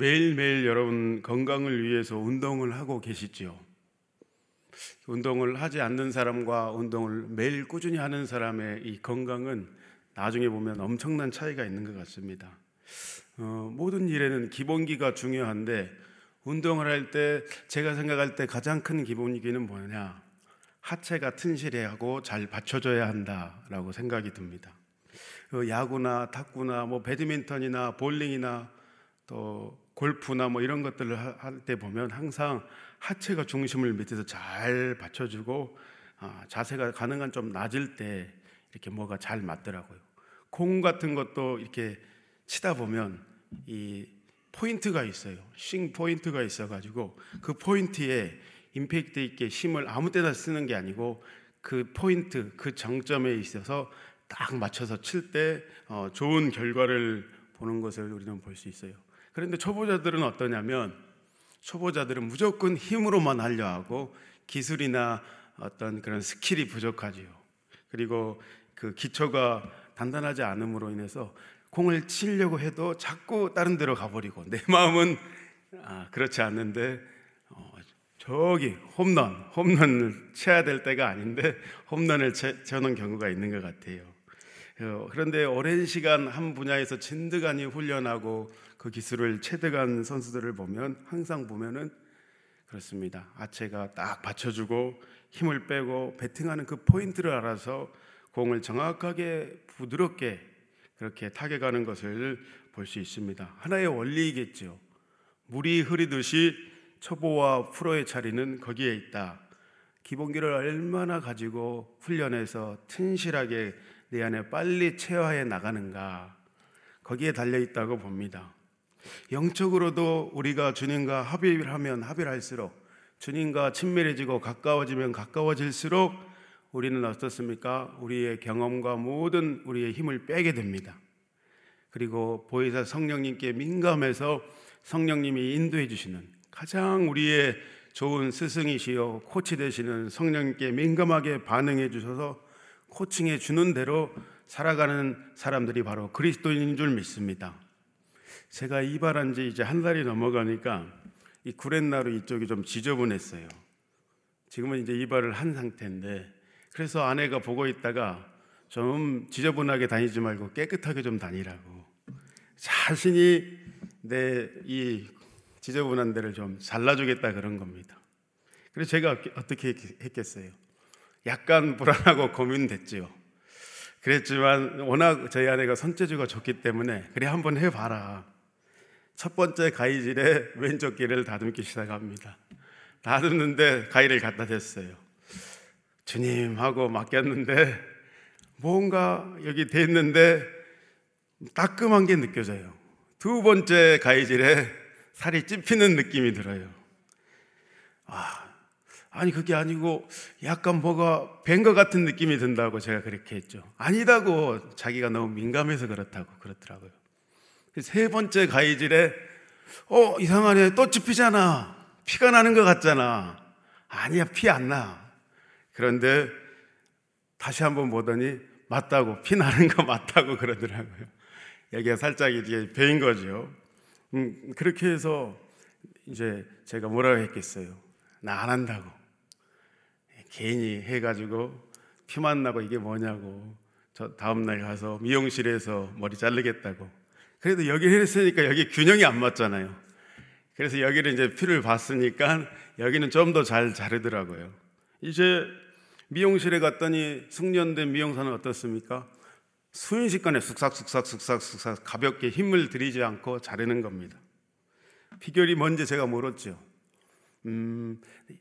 매일매일 여러분 건강을 위해서 운동을 하고 계시지요. 운동을 하지 않는 사람과 운동을 매일 꾸준히 하는 사람의 이 건강은 나중에 보면 엄청난 차이가 있는 것 같습니다. 어, 모든 일에는 기본기가 중요한데 운동을 할 때 제가 생각할 때 가장 큰 기본기는 뭐냐? 하체가 튼실해하고 잘 받쳐줘야 한다라고 생각이 듭니다. 그 야구나 탁구나 뭐 배드민턴이나 볼링이나 또 골프나 뭐 이런 것들을 할 때 보면 항상 하체가 중심을 밑에서 잘 받쳐주고 아, 자세가 가능한 좀 낮을 때 이렇게 뭐가 잘 맞더라고요. 공 같은 것도 이렇게 치다 보면 이 포인트가 있어요. 싱 포인트가 있어가지고 그 포인트에 임팩트 있게 힘을 아무 때나 쓰는 게 아니고 그 포인트, 그 정점에 있어서 딱 맞춰서 칠때 어, 좋은 결과를 보는 것을 우리는 볼 수 있어요. 그런데 초보자들은 어떠냐면 초보자들은 무조건 힘으로만 하려 하고 기술이나 어떤 그런 스킬이 부족하지요. 그리고 그 기초가 단단하지 않음으로 인해서 공을 치려고 해도 자꾸 다른 데로 가버리고 내 마음은 아, 그렇지 않는데 어, 저기 홈런, 홈런을 쳐야 될 때가 아닌데 홈런을 쳐는 경우가 있는 것 같아요. 어, 그런데 오랜 시간 한 분야에서 진득하니 훈련하고 그 기술을 체득한 선수들을 보면 항상 보면은 그렇습니다. 하체가 딱 받쳐주고 힘을 빼고 배팅하는 그 포인트를 알아서 공을 정확하게 부드럽게 그렇게 타격하는 것을 볼 수 있습니다. 하나의 원리이겠죠. 물이 흐르듯이 초보와 프로의 차리는 거기에 있다. 기본기를 얼마나 가지고 훈련해서 튼실하게 내 안에 빨리 체화해 나가는가 거기에 달려 있다고 봅니다. 영적으로도 우리가 주님과 합의를 하면 합의를 할수록 주님과 친밀해지고 가까워지면 가까워질수록 우리는 어떻습니까? 우리의 경험과 모든 우리의 힘을 빼게 됩니다. 그리고 보혜사 성령님께 민감해서 성령님이 인도해 주시는 가장 우리의 좋은 스승이시요 코치 되시는 성령님께 민감하게 반응해 주셔서 코칭해 주는 대로 살아가는 사람들이 바로 그리스도인인 줄 믿습니다. 제가 이발한 지 이제 한 달이 넘어가니까 이 구렛나루 이쪽이 좀 지저분했어요. 지금은 이제 이발을 한 상태인데 그래서 아내가 보고 있다가 좀 지저분하게 다니지 말고 깨끗하게 좀 다니라고 자신이 내 이 지저분한 데를 좀 잘라주겠다 그런 겁니다. 그래서 제가 어떻게 했겠어요? 약간 불안하고 고민됐지요. 그랬지만 워낙 저희 아내가 손재주가 좋기 때문에 그래 한번 해봐라. 첫 번째 가위질에 왼쪽 귀를 다듬기 시작합니다. 다듬는데 가위를 갖다 댔어요. 주님 하고 맡겼는데 뭔가 여기 됐는데 따끔한 게 느껴져요. 두 번째 가위질에 살이 찝히는 느낌이 들어요. 아, 아니 그게 아니고 약간 뭐가 뵌것 같은 느낌이 든다고 제가 그렇게 했죠. 아니다고 자기가 너무 민감해서 그렇다고 그렇더라고요. 세 번째 가위질에 어 이상하네 또 찝히잖아 피가 나는 것 같잖아 아니야 피 안 나. 그런데 다시 한번 보더니 맞다고 피 나는 거 맞다고 그러더라고요. 여기가 살짝 이게 배인 거죠. 음, 그렇게 해서 이제 제가 뭐라고 했겠어요. 나 안 한다고. 괜히 해가지고 피만 나고 이게 뭐냐고. 저 다음날 가서 미용실에서 머리 자르겠다고. 그래도 여기를 했으니까 여기 균형이 안 맞잖아요. 그래서 여기를 이제 피를 봤으니까 여기는 좀 더 잘 자르더라고요. 이제 미용실에 갔더니 숙련된 미용사는 어떻습니까? 순식간에 쑥삭쑥삭 가볍게 힘을 들이지 않고 자르는 겁니다. 비결이 뭔지 제가 모르죠. 음,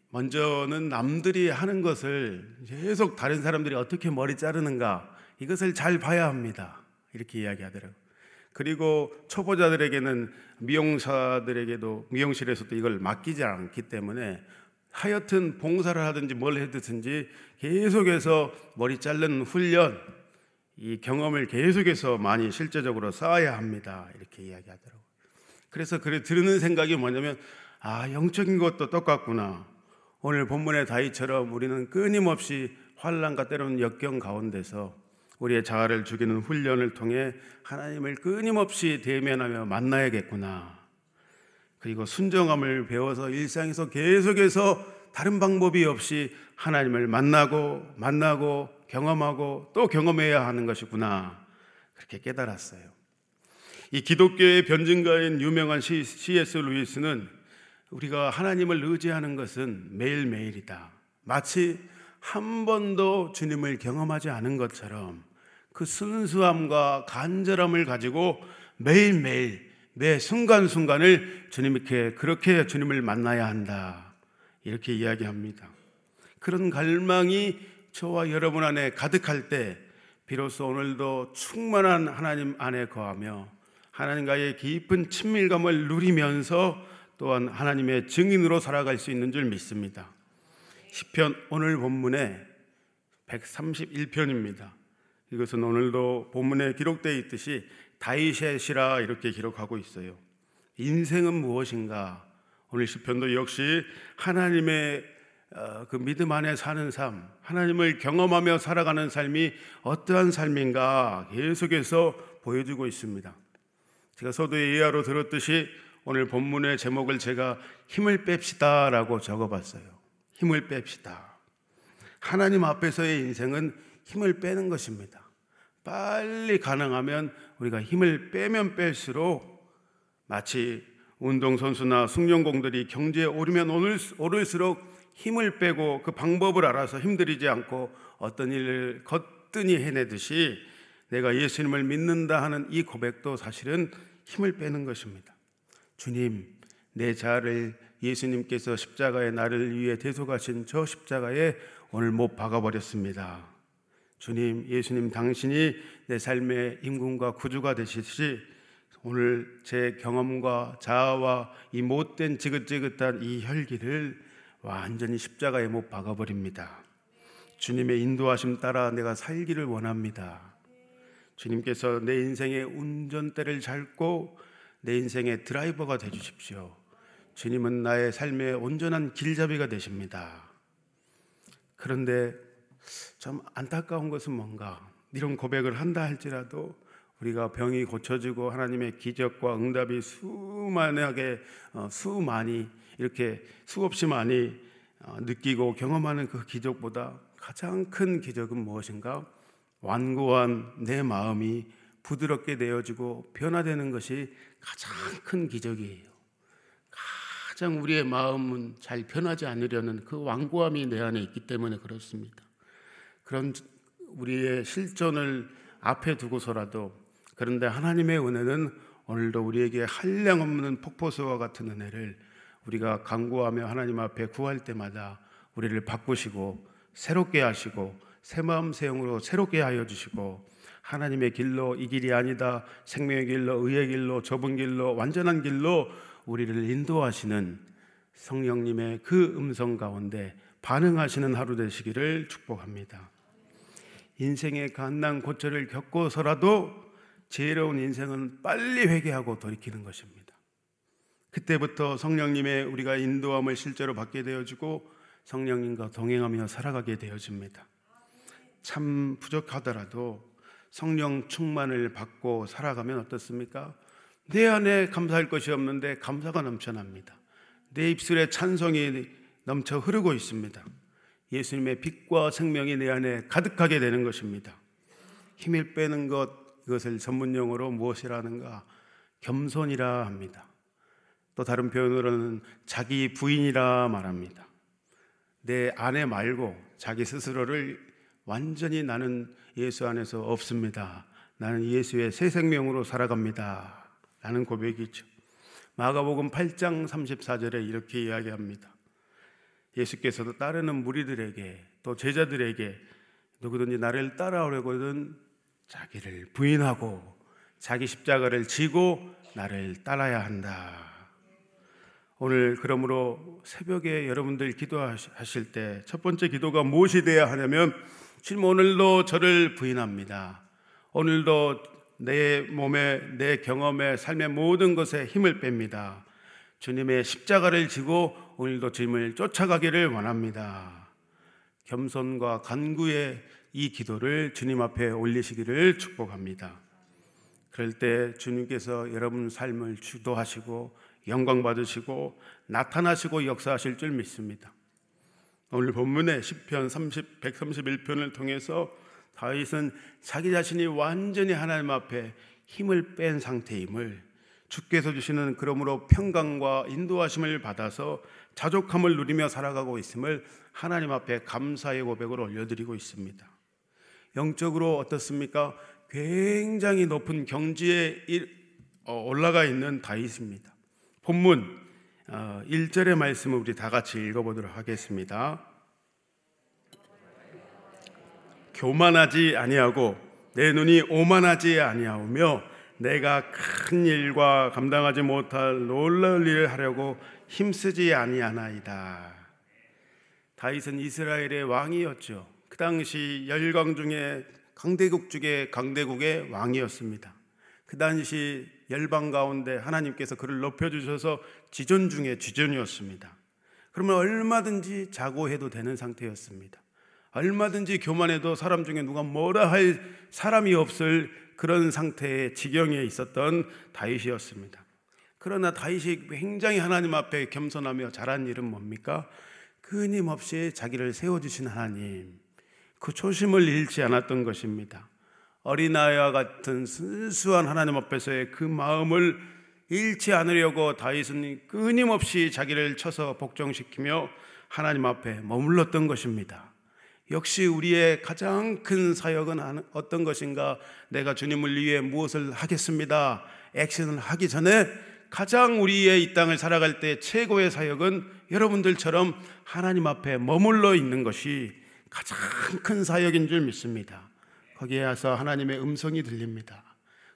먼저는 남들이 하는 것을 계속 다른 사람들이 어떻게 머리 자르는가 이것을 잘 봐야 합니다. 이렇게 이야기하더라고요. 그리고 초보자들에게는 미용사들에게도 미용실에서도 이걸 맡기지 않기 때문에 하여튼 봉사를 하든지 뭘 해든지 계속해서 머리 자르는 훈련 이 경험을 계속해서 많이 실제적으로 쌓아야 합니다. 이렇게 이야기하더라고요. 그래서 그래 들으는 생각이 뭐냐면 아 영적인 것도 똑같구나. 오늘 본문의 다이처럼 우리는 끊임없이 환란과 때로는 역경 가운데서 우리의 자아를 죽이는 훈련을 통해 하나님을 끊임없이 대면하며 만나야겠구나. 그리고 순정함을 배워서 일상에서 계속해서 다른 방법이 없이 하나님을 만나고 만나고 경험하고 또 경험해야 하는 것이구나. 그렇게 깨달았어요. 이 기독교의 변증가인 유명한 시, C.S. 루이스는 우리가 하나님을 의지하는 것은 매일매일이다. 마치 한 번도 주님을 경험하지 않은 것처럼 그 순수함과 간절함을 가지고 매일매일 매 순간순간을 주님께 그렇게 주님을 만나야 한다. 이렇게 이야기합니다. 그런 갈망이 저와 여러분 안에 가득할 때 비로소 오늘도 충만한 하나님 안에 거하며 하나님과의 깊은 친밀감을 누리면서 또한 하나님의 증인으로 살아갈 수 있는 줄 믿습니다. 시편 오늘 본문에 131편입니다. 이것은 오늘도 본문에 기록되어 있듯이 다이셋 시라 이렇게 기록하고 있어요. 인생은 무엇인가? 오늘 시편도 역시 하나님의 어, 그 믿음 안에 사는 삶, 하나님을 경험하며 살아가는 삶이 어떠한 삶인가 계속해서 보여주고 있습니다. 제가 서두에 이하로 들었듯이 오늘 본문의 제목을 제가 힘을 뺍시다 라고 적어봤어요. 힘을 뺍시다. 하나님 앞에서의 인생은 힘을 빼는 것입니다. 빨리 가능하면 우리가 힘을 빼면 뺄수록 마치 운동선수나 숙련공들이 경제에 오르면 오를수록 힘을 빼고 그 방법을 알아서 힘들이지 않고 어떤 일을 거뜬히 해내듯이 내가 예수님을 믿는다 하는 이 고백도 사실은 힘을 빼는 것입니다. 주님, 내 자아를 예수님께서 십자가의 나를 위해 대속하신 저 십자가에 오늘 못 박아버렸습니다. 주님, 예수님 당신이 내 삶의 임금과 구주가 되시듯이 오늘 제 경험과 자아와 이 못된 지긋지긋한 이 혈기를 완전히 십자가에 못 박아버립니다. 주님의 인도하심 따라 내가 살기를 원합니다. 주님께서 내 인생의 운전대를 잡고 내 인생의 드라이버가 되 주십시오. 주님은 나의 삶의 온전한 길잡이가 되십니다. 그런데 좀 안타까운 것은 뭔가 이런 고백을 한다 할지라도 우리가 병이 고쳐지고 하나님의 기적과 응답이 수만하게 어, 수많이 이렇게 수없이 많이 어, 느끼고 경험하는 그 기적보다 가장 큰 기적은 무엇인가? 완고한 내 마음이 부드럽게 되어지고 변화되는 것이 가장 큰 기적이에요. 가장 우리의 마음은 잘 변하지 않으려는 그 완고함이 내 안에 있기 때문에 그렇습니다. 그런 우리의 실존을 앞에 두고서라도 그런데 하나님의 은혜는 오늘도 우리에게 한량 없는 폭포수와 같은 은혜를 우리가 간구하며 하나님 앞에 구할 때마다 우리를 바꾸시고 새롭게 하시고 새 마음 새 영으로 새롭게 하여 주시고 하나님의 길로 이 길이 아니다 생명의 길로 의의 길로 좁은 길로 완전한 길로 우리를 인도하시는 성령님의 그 음성 가운데 반응하시는 하루 되시기를 축복합니다. 인생의 간난 고초를 겪고서라도 지혜로운 인생은 빨리 회개하고 돌이키는 것입니다. 그때부터 성령님의 우리가 인도함을 실제로 받게 되어지고 성령님과 동행하며 살아가게 되어집니다. 참 부족하더라도 성령 충만을 받고 살아가면 어떻습니까? 내 안에 감사할 것이 없는데 감사가 넘쳐납니다. 내 입술에 찬송이 넘쳐 흐르고 있습니다. 예수님의 빛과 생명이 내 안에 가득하게 되는 것입니다. 힘을 빼는 것, 이것을 전문용어로 무엇이라는가? 겸손이라 합니다. 또 다른 표현으로는 자기 부인이라 말합니다. 내 아내 말고 자기 스스로를 완전히 나는 예수 안에서 없습니다. 나는 예수의 새 생명으로 살아갑니다. 라는 고백이죠. 마가복음 8장 34절에 이렇게 이야기합니다. 예수께서도 따르는 무리들에게 또 제자들에게 누구든지 나를 따라오려거든 자기를 부인하고 자기 십자가를 지고 나를 따라야 한다. 오늘 그러므로 새벽에 여러분들 기도하실 때 첫 번째 기도가 무엇이 되어야 하냐면 주님 오늘도 저를 부인합니다. 오늘도 내 몸에 내 경험에 삶의 모든 것에 힘을 뺍니다. 주님의 십자가를 지고 오늘도 주님을 쫓아가기를 원합니다. 겸손과 간구의 이 기도를 주님 앞에 올리시기를 축복합니다. 그럴 때 주님께서 여러분 삶을 주도하시고 영광 받으시고 나타나시고 역사하실 줄 믿습니다. 오늘 본문의 시편 30 131편을 통해서 다윗은 자기 자신이 완전히 하나님 앞에 힘을 뺀 상태임을 주께서 주시는 그러므로 평강과 인도하심을 받아서 자족함을 누리며 살아가고 있음을 하나님 앞에 감사의 고백을 올려드리고 있습니다. 영적으로 어떻습니까? 굉장히 높은 경지에 어, 올라가 있는 다윗입니다. 본문 1절의 어, 말씀을 우리 다 같이 읽어보도록 하겠습니다. 교만하지 아니하고 내 눈이 오만하지 아니하오며 내가 큰 일과 감당하지 못할 놀라울 일을 하려고 힘쓰지 아니하나이다. 다윗은 이스라엘의 왕이었죠. 그 당시 열강 중에 강대국 중에 강대국의 왕이었습니다. 그 당시 열방 가운데 하나님께서 그를 높여주셔서 지존 중에 지존이었습니다. 그러면 얼마든지 자고해도 되는 상태였습니다. 얼마든지 교만해도 사람 중에 누가 뭐라 할 사람이 없을 그런 상태의 지경에 있었던 다윗이었습니다. 그러나 다윗이 굉장히 하나님 앞에 겸손하며 잘한 일은 뭡니까? 끊임없이 자기를 세워주신 하나님, 그 초심을 잃지 않았던 것입니다. 어린아이와 같은 순수한 하나님 앞에서의 그 마음을 잃지 않으려고 다윗은 끊임없이 자기를 쳐서 복종시키며 하나님 앞에 머물렀던 것입니다. 역시 우리의 가장 큰 사역은 어떤 것인가? 내가 주님을 위해 무엇을 하겠습니다. 액션을 하기 전에 가장 우리의 이 땅을 살아갈 때 최고의 사역은 여러분들처럼 하나님 앞에 머물러 있는 것이 가장 큰 사역인 줄 믿습니다. 거기에 와서 하나님의 음성이 들립니다.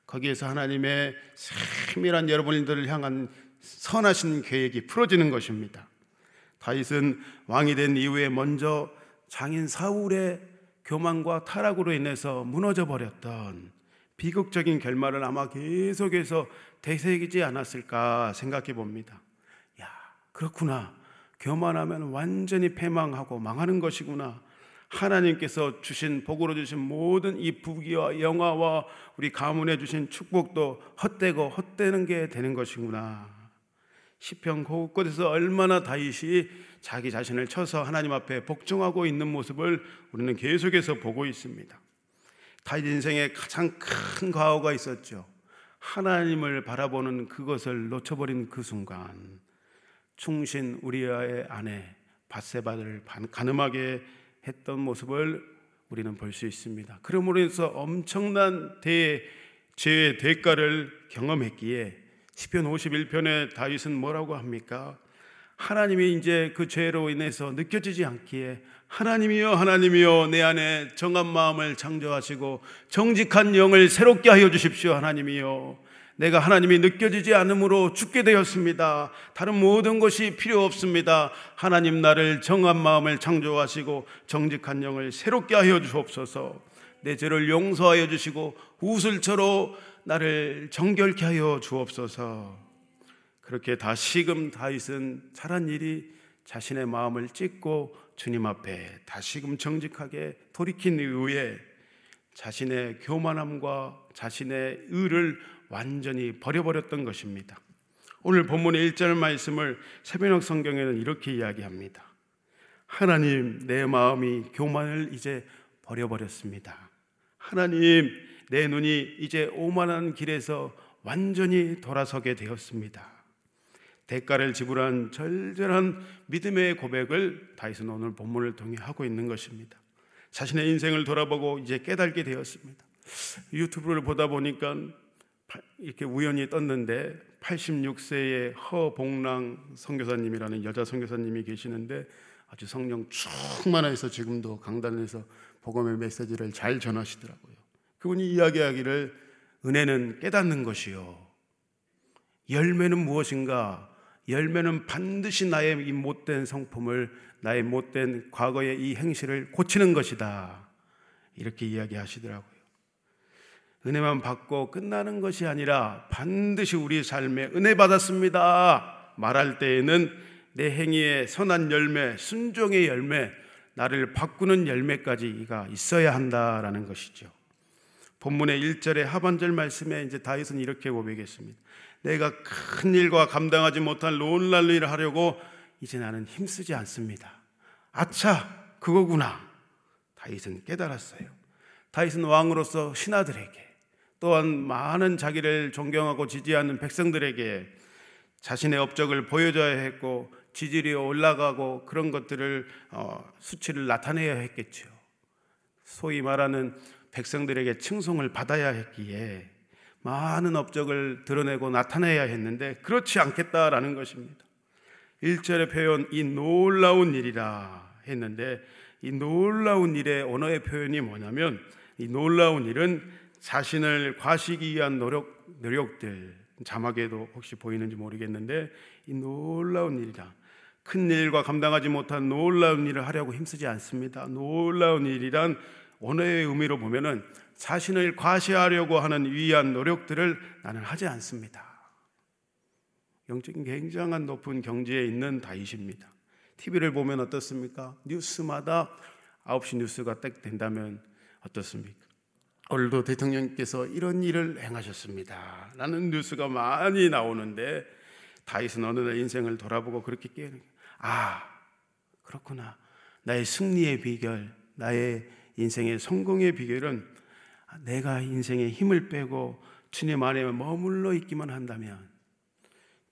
거기에서 하나님의 세밀한 여러분들을 향한 선하신 계획이 풀어지는 것입니다. 다윗은 왕이 된 이후에 먼저 장인 사울의 교만과 타락으로 인해서 무너져 버렸던 비극적인 결말을 아마 계속해서 되새기지 않았을까 생각해 봅니다. 야, 그렇구나. 교만하면 완전히 패망하고 망하는 것이구나. 하나님께서 주신 복으로 주신 모든 이 부귀와 영화와 우리 가문에 주신 축복도 헛되고 헛되는 게 되는 것이구나. 시편 곳곳에서 얼마나 다윗이 자기 자신을 쳐서 하나님 앞에 복종하고 있는 모습을 우리는 계속해서 보고 있습니다. 다윗 인생에 가장 큰 과오가 있었죠. 하나님을 바라보는 그것을 놓쳐버린 그 순간 충신 우리아의 아내 바세바를 가늠하게 했던 모습을 우리는 볼 수 있습니다. 그러므로 해서 엄청난 대 죄의 대가를 경험했기에 시편 51편에 다윗은 뭐라고 합니까? 하나님이 이제 그 죄로 인해서 느껴지지 않기에 하나님이여 하나님이여 내 안에 정한 마음을 창조하시고 정직한 영을 새롭게 하여 주십시오 하나님이여 내가 하나님이 느껴지지 않으므로 죽게 되었습니다. 다른 모든 것이 필요 없습니다. 하나님 나를 정한 마음을 창조하시고 정직한 영을 새롭게 하여 주옵소서. 내 죄를 용서하여 주시고 우슬처로 나를 정결케 하여 주옵소서. 그렇게 다시금 다윗은 잘한 일이 자신의 마음을 찢고 주님 앞에 다시금 정직하게 돌이킨 이후에 자신의 교만함과 자신의 의를 완전히 버려버렸던 것입니다. 오늘 본문의 1절 말씀을 세변역 성경에는 이렇게 이야기합니다. 하나님, 내 마음이 교만을 이제 버려버렸습니다. 하나님, 내 눈이 이제 오만한 길에서 완전히 돌아서게 되었습니다. 대가를 지불한 절절한 믿음의 고백을 다윗은 오늘 본문을 통해 하고 있는 것입니다. 자신의 인생을 돌아보고 이제 깨닫게 되었습니다. 유튜브를 보다 보니까 이렇게 우연히 떴는데 86세의 허봉랑 선교사님이라는 여자 선교사님이 계시는데 아주 성령 충만해서 지금도 강단에서 복음의 메시지를 잘 전하시더라고요. 그분이 이야기하기를 은혜는 깨닫는 것이요. 열매는 무엇인가? 열매는 반드시 나의 이 못된 성품을 나의 못된 과거의 이 행실을 고치는 것이다. 이렇게 이야기하시더라고요. 은혜만 받고 끝나는 것이 아니라 반드시 우리 삶에 은혜 받았습니다. 말할 때에는 내 행위의 선한 열매, 순종의 열매, 나를 바꾸는 열매까지가 있어야 한다라는 것이죠. 본문의 1절의 하반절 말씀에 이제 다윗은 이렇게 고백했습니다. 내가 큰 일과 감당하지 못할 놀랄 일을 하려고 이제 나는 힘쓰지 않습니다. 아차, 그거구나. 다윗은 깨달았어요. 다윗은 왕으로서 신하들에게 또한 많은 자기를 존경하고 지지하는 백성들에게 자신의 업적을 보여줘야 했고 지지율이 올라가고 그런 것들을 어, 수치를 나타내야 했겠죠. 소위 말하는 백성들에게 칭송을 받아야 했기에 많은 업적을 드러내고 나타내야 했는데 그렇지 않겠다라는 것입니다. 1절의 표현 이 놀라운 일이라 했는데 이 놀라운 일의 언어의 표현이 뭐냐면 이 놀라운 일은 자신을 과시기 위한 노력 노력들 자막에도 혹시 보이는지 모르겠는데 이 놀라운 일이다. 큰 일과 감당하지 못한 놀라운 일을 하려고 힘쓰지 않습니다. 놀라운 일이란 언어의 의미로 보면은 자신을 과시하려고 하는 위한 노력들을 나는 하지 않습니다. 영적인 굉장한 높은 경지에 있는 다윗입니다. TV를 보면 어떻습니까? 뉴스마다 9시 뉴스가 딱 된다면 어떻습니까? 오늘도 대통령께서 이런 일을 행하셨습니다. 라는 뉴스가 많이 나오는데 다윗은 어느 날 인생을 돌아보고 그렇게 깨는 아 그렇구나 나의 승리의 비결 나의 인생의 성공의 비결은 내가 인생에 힘을 빼고 주님 안에 머물러 있기만 한다면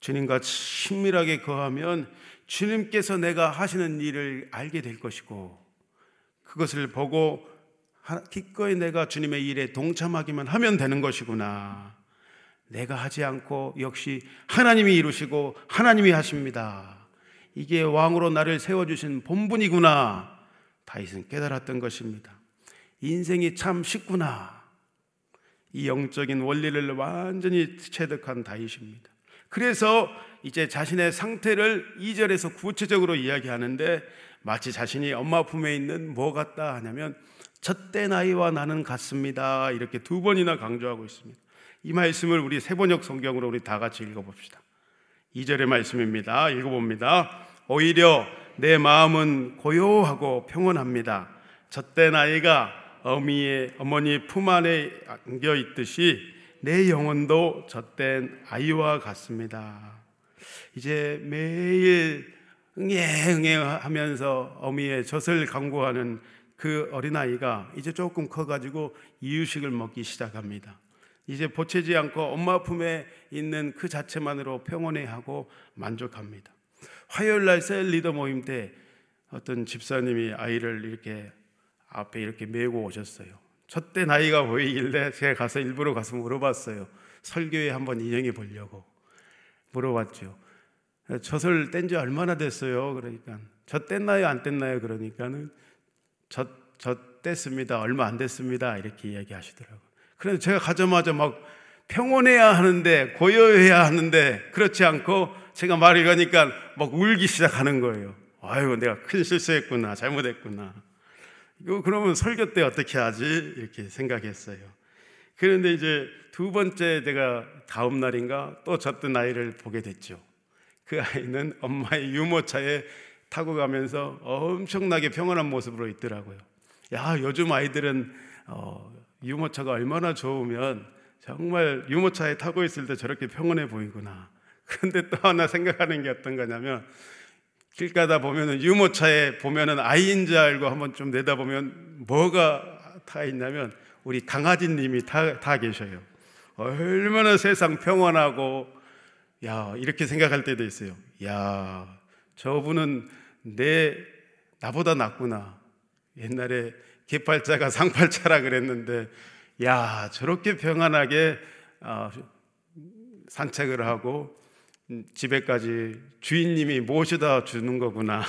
주님과 친밀하게 거하면 주님께서 내가 하시는 일을 알게 될 것이고 그것을 보고 기꺼이 내가 주님의 일에 동참하기만 하면 되는 것이구나. 내가 하지 않고 역시 하나님이 이루시고 하나님이 하십니다. 이게 왕으로 나를 세워주신 본분이구나. 다윗은 깨달았던 것입니다. 인생이 참 쉽구나. 이 영적인 원리를 완전히 체득한 다윗입니다. 그래서 이제 자신의 상태를 2절에서 구체적으로 이야기하는데 마치 자신이 엄마 품에 있는 뭐 같다 하냐면 젖대 나이와 나는 같습니다. 이렇게 두 번이나 강조하고 있습니다. 이 말씀을 우리 세번역 성경으로 우리 다 같이 읽어봅시다. 2절의 말씀입니다. 읽어봅니다. 오히려 내 마음은 고요하고 평온합니다. 젖대 나이가 어미의 어머니 품 안에 안겨 있듯이 내 영혼도 젖된 아이와 같습니다. 이제 매일 응애응애 하면서 어미의 젖을 강구하는 그 어린아이가 이제 조금 커가지고 이유식을 먹기 시작합니다. 이제 보채지 않고 엄마 품에 있는 그 자체만으로 평온해하고 만족합니다. 화요일 날 셀 리더 모임 때 어떤 집사님이 아이를 이렇게 앞에 이렇게 메고 오셨어요. 첫 때 나이가 보이길래 제가 가서 일부러 가서 물어봤어요. 설교에 한번 인용해 보려고 물어봤죠. 젖을 뗀 지 얼마나 됐어요? 그러니까 젖 뗐나요? 안 뗐나요? 그러니까는 젖, 젖 뗐습니다. 얼마 안 됐습니다. 이렇게 이야기하시더라고요. 그래서 제가 가자마자 막 평온해야 하는데 고요해야 하는데 그렇지 않고 제가 말을 하니까 막 울기 시작하는 거예요. 아유, 내가 큰 실수했구나. 잘못했구나. 이거 그러면 설교 때 어떻게 하지? 이렇게 생각했어요. 그런데 이제 두 번째 제가 다음 날인가 또 젖든 아이를 보게 됐죠. 그 아이는 엄마의 유모차에 타고 가면서 엄청나게 평온한 모습으로 있더라고요. 야, 요즘 아이들은 어, 유모차가 얼마나 좋으면 정말 유모차에 타고 있을 때 저렇게 평온해 보이구나. 그런데 또 하나 생각하는 게 어떤 거냐면 길 가다 보면은 유모차에 보면은 아이인 줄 알고 한번 좀 내다보면 뭐가 타 있냐면 우리 강아지님이 타, 타 계셔요. 얼마나 세상 평온하고 야, 이렇게 생각할 때도 있어요. 야, 저분은 내, 나보다 낫구나. 옛날에 개팔자가 상팔자라 그랬는데, 야, 저렇게 평안하게 어, 산책을 하고 집에까지 주인님이 모셔다 주는 거구나.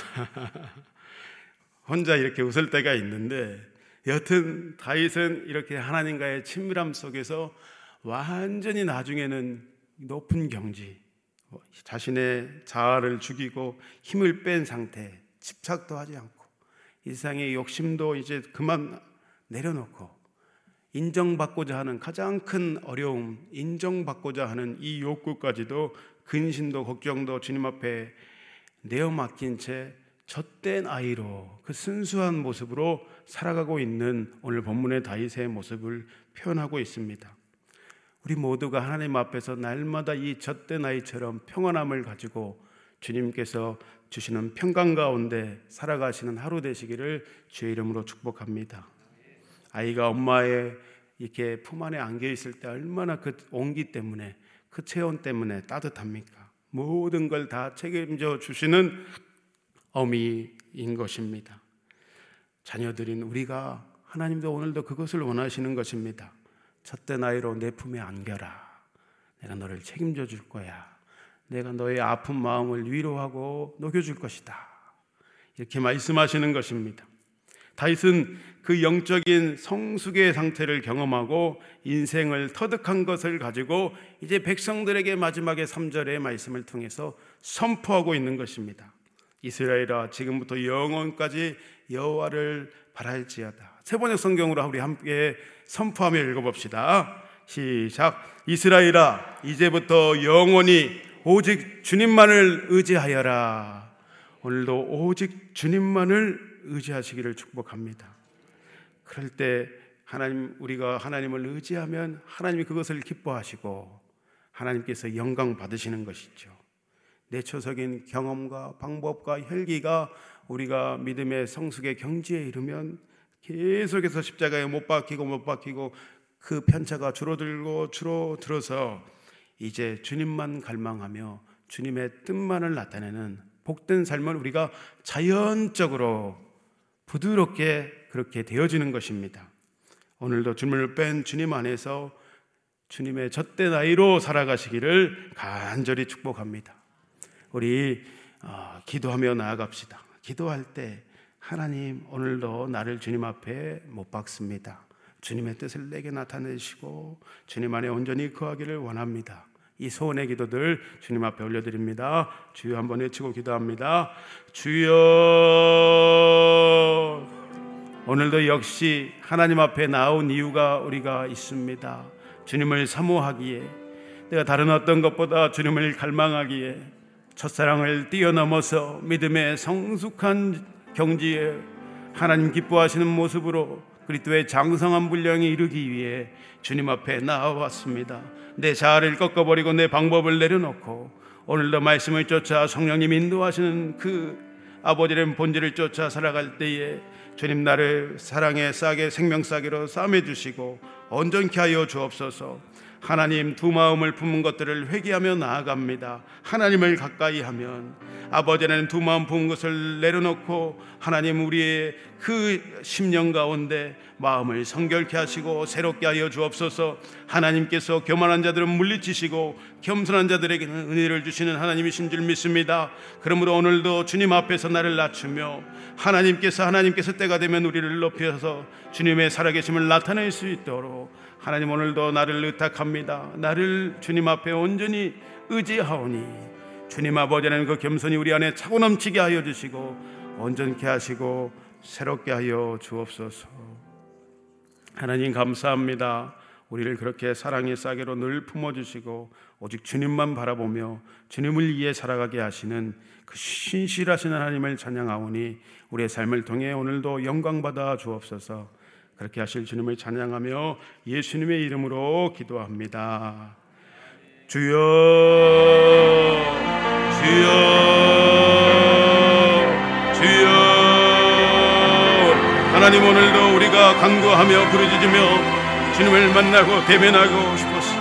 혼자 이렇게 웃을 때가 있는데, 여튼 다윗은 이렇게 하나님과의 친밀함 속에서 완전히 나중에는 높은 경지, 자신의 자아를 죽이고 힘을 뺀 상태, 집착도 하지 않고 이 세상의 욕심도 이제 그만 내려놓고 인정받고자 하는 가장 큰 어려움, 인정받고자 하는 이 욕구까지도 근심도 걱정도 주님 앞에 내어 맡긴 채 젖된 아이로 그 순수한 모습으로 살아가고 있는 오늘 본문의 다윗의 모습을 표현하고 있습니다. 우리 모두가 하나님 앞에서 날마다 이 젖된 아이처럼 평안함을 가지고 주님께서 주시는 평강 가운데 살아가시는 하루 되시기를 주의 이름으로 축복합니다. 아이가 엄마의 이렇게 품 안에 안겨 있을 때 얼마나 그 온기 때문에 그 체온 때문에 따뜻합니까? 모든 걸 다 책임져 주시는 어미인 것입니다. 자녀들인 우리가 하나님도 오늘도 그것을 원하시는 것입니다. 첫째 나이로 내 품에 안겨라. 내가 너를 책임져 줄 거야. 내가 너의 아픈 마음을 위로하고 녹여줄 것이다. 이렇게 말씀하시는 것입니다. 다윗은 그 영적인 성숙의 상태를 경험하고 인생을 터득한 것을 가지고 이제 백성들에게 마지막에 3절의 말씀을 통해서 선포하고 있는 것입니다. 이스라엘아 지금부터 영원까지 여호와를 바랄지어다. 세 번역 성경으로 우리 함께 선포하며 읽어봅시다. 시작. 이스라엘아 이제부터 영원히 오직 주님만을 의지하여라. 오늘도 오직 주님만을 의지하시기를 축복합니다. 그럴 때 하나님 우리가 하나님을 의지하면 하나님이 그것을 기뻐하시고 하나님께서 영광 받으시는 것이죠. 내초적인 경험과 방법과 혈기가 우리가 믿음의 성숙의 경지에 이르면 계속해서 십자가에 못 박히고 못 박히고 그 편차가 줄어들고 줄어들어서 이제 주님만 갈망하며 주님의 뜻만을 나타내는 복된 삶을 우리가 자연적으로 부드럽게 그렇게 되어지는 것입니다. 오늘도 주님을 뺀 주님 안에서 주님의 젖대 나이로 살아가시기를 간절히 축복합니다. 우리 어, 기도하며 나아갑시다. 기도할 때 하나님 오늘도 나를 주님 앞에 못 박습니다. 주님의 뜻을 내게 나타내시고 주님 안에 온전히 거하기를 원합니다. 이 소원의 기도들 주님 앞에 올려드립니다. 주여 한번 외치고 기도합니다. 주여 오늘도 역시 하나님 앞에 나온 이유가 우리가 있습니다. 주님을 사모하기에 내가 다른 어떤 것보다 주님을 갈망하기에 첫사랑을 뛰어넘어서 믿음의 성숙한 경지에 하나님 기뻐하시는 모습으로 그리스도의 장성한 분량에 이르기 위해 주님 앞에 나와왔습니다. 내 자아를 꺾어버리고 내 방법을 내려놓고 오늘도 말씀을 쫓아 성령님 인도하시는 그 아버지의 본질을 쫓아 살아갈 때에 주님 나를 사랑의 싸게 생명 싸게로 싸매 주시고 온전케 하여 주옵소서. 하나님 두 마음을 품은 것들을 회개하며 나아갑니다. 하나님을 가까이 하면 아버지는 두 마음 품은 것을 내려놓고 하나님 우리의 그 심령 가운데 마음을 성결케 하시고 새롭게 하여 주옵소서. 하나님께서 교만한 자들은 물리치시고 겸손한 자들에게는 은혜를 주시는 하나님이신 줄 믿습니다. 그러므로 오늘도 주님 앞에서 나를 낮추며 하나님께서 하나님께서 때가 되면 우리를 높여서 주님의 살아계심을 나타낼 수 있도록 하나님 오늘도 나를 의탁합니다. 나를 주님 앞에 온전히 의지하오니 주님 아버지 는 그 겸손이 우리 안에 차고 넘치게 하여 주시고 온전케 하시고 새롭게 하여 주옵소서. 하나님 감사합니다. 우리를 그렇게 사랑의 싸게로 늘 품어주시고 오직 주님만 바라보며 주님을 위해 살아가게 하시는 그 신실하신 하나님을 찬양하오니 우리의 삶을 통해 오늘도 영광 받아 주옵소서. 그렇게 하실 주님을 찬양하며 예수님의 이름으로 기도합니다. 주여 주여 주여 하나님 오늘도 우리가 간구하며 부르짖으며 주님을 만나고 대면하고 싶었어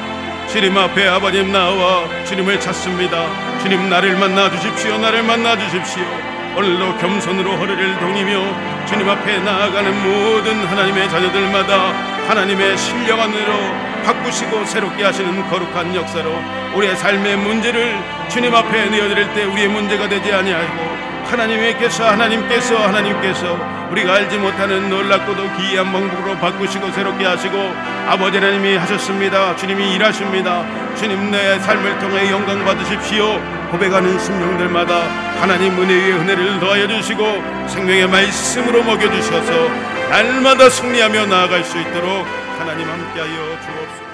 주님 앞에 아버님 나와 주님을 찾습니다. 주님 나를 만나 주십시오. 나를 만나 주십시오. 오늘도 겸손으로 허리를 동이며 주님 앞에 나아가는 모든 하나님의 자녀들마다 하나님의 신령 안으로 바꾸시고 새롭게 하시는 거룩한 역사로 우리의 삶의 문제를 주님 앞에 내어드릴 때 우리의 문제가 되지 아니하고 하나님께서 하나님께서 하나님께서 우리가 알지 못하는 놀랍고도 기이한 방법으로 바꾸시고 새롭게 하시고 아버지 하나님이 하셨습니다. 주님이 일하십니다. 주님 내 삶을 통해 영광 받으십시오. 고백하는 심령들마다 하나님 은혜 위에 은혜를 더하여 주시고 생명의 말씀으로 먹여 주셔서 날마다 승리하며 나아갈 수 있도록 하나님 함께하여 주옵소서.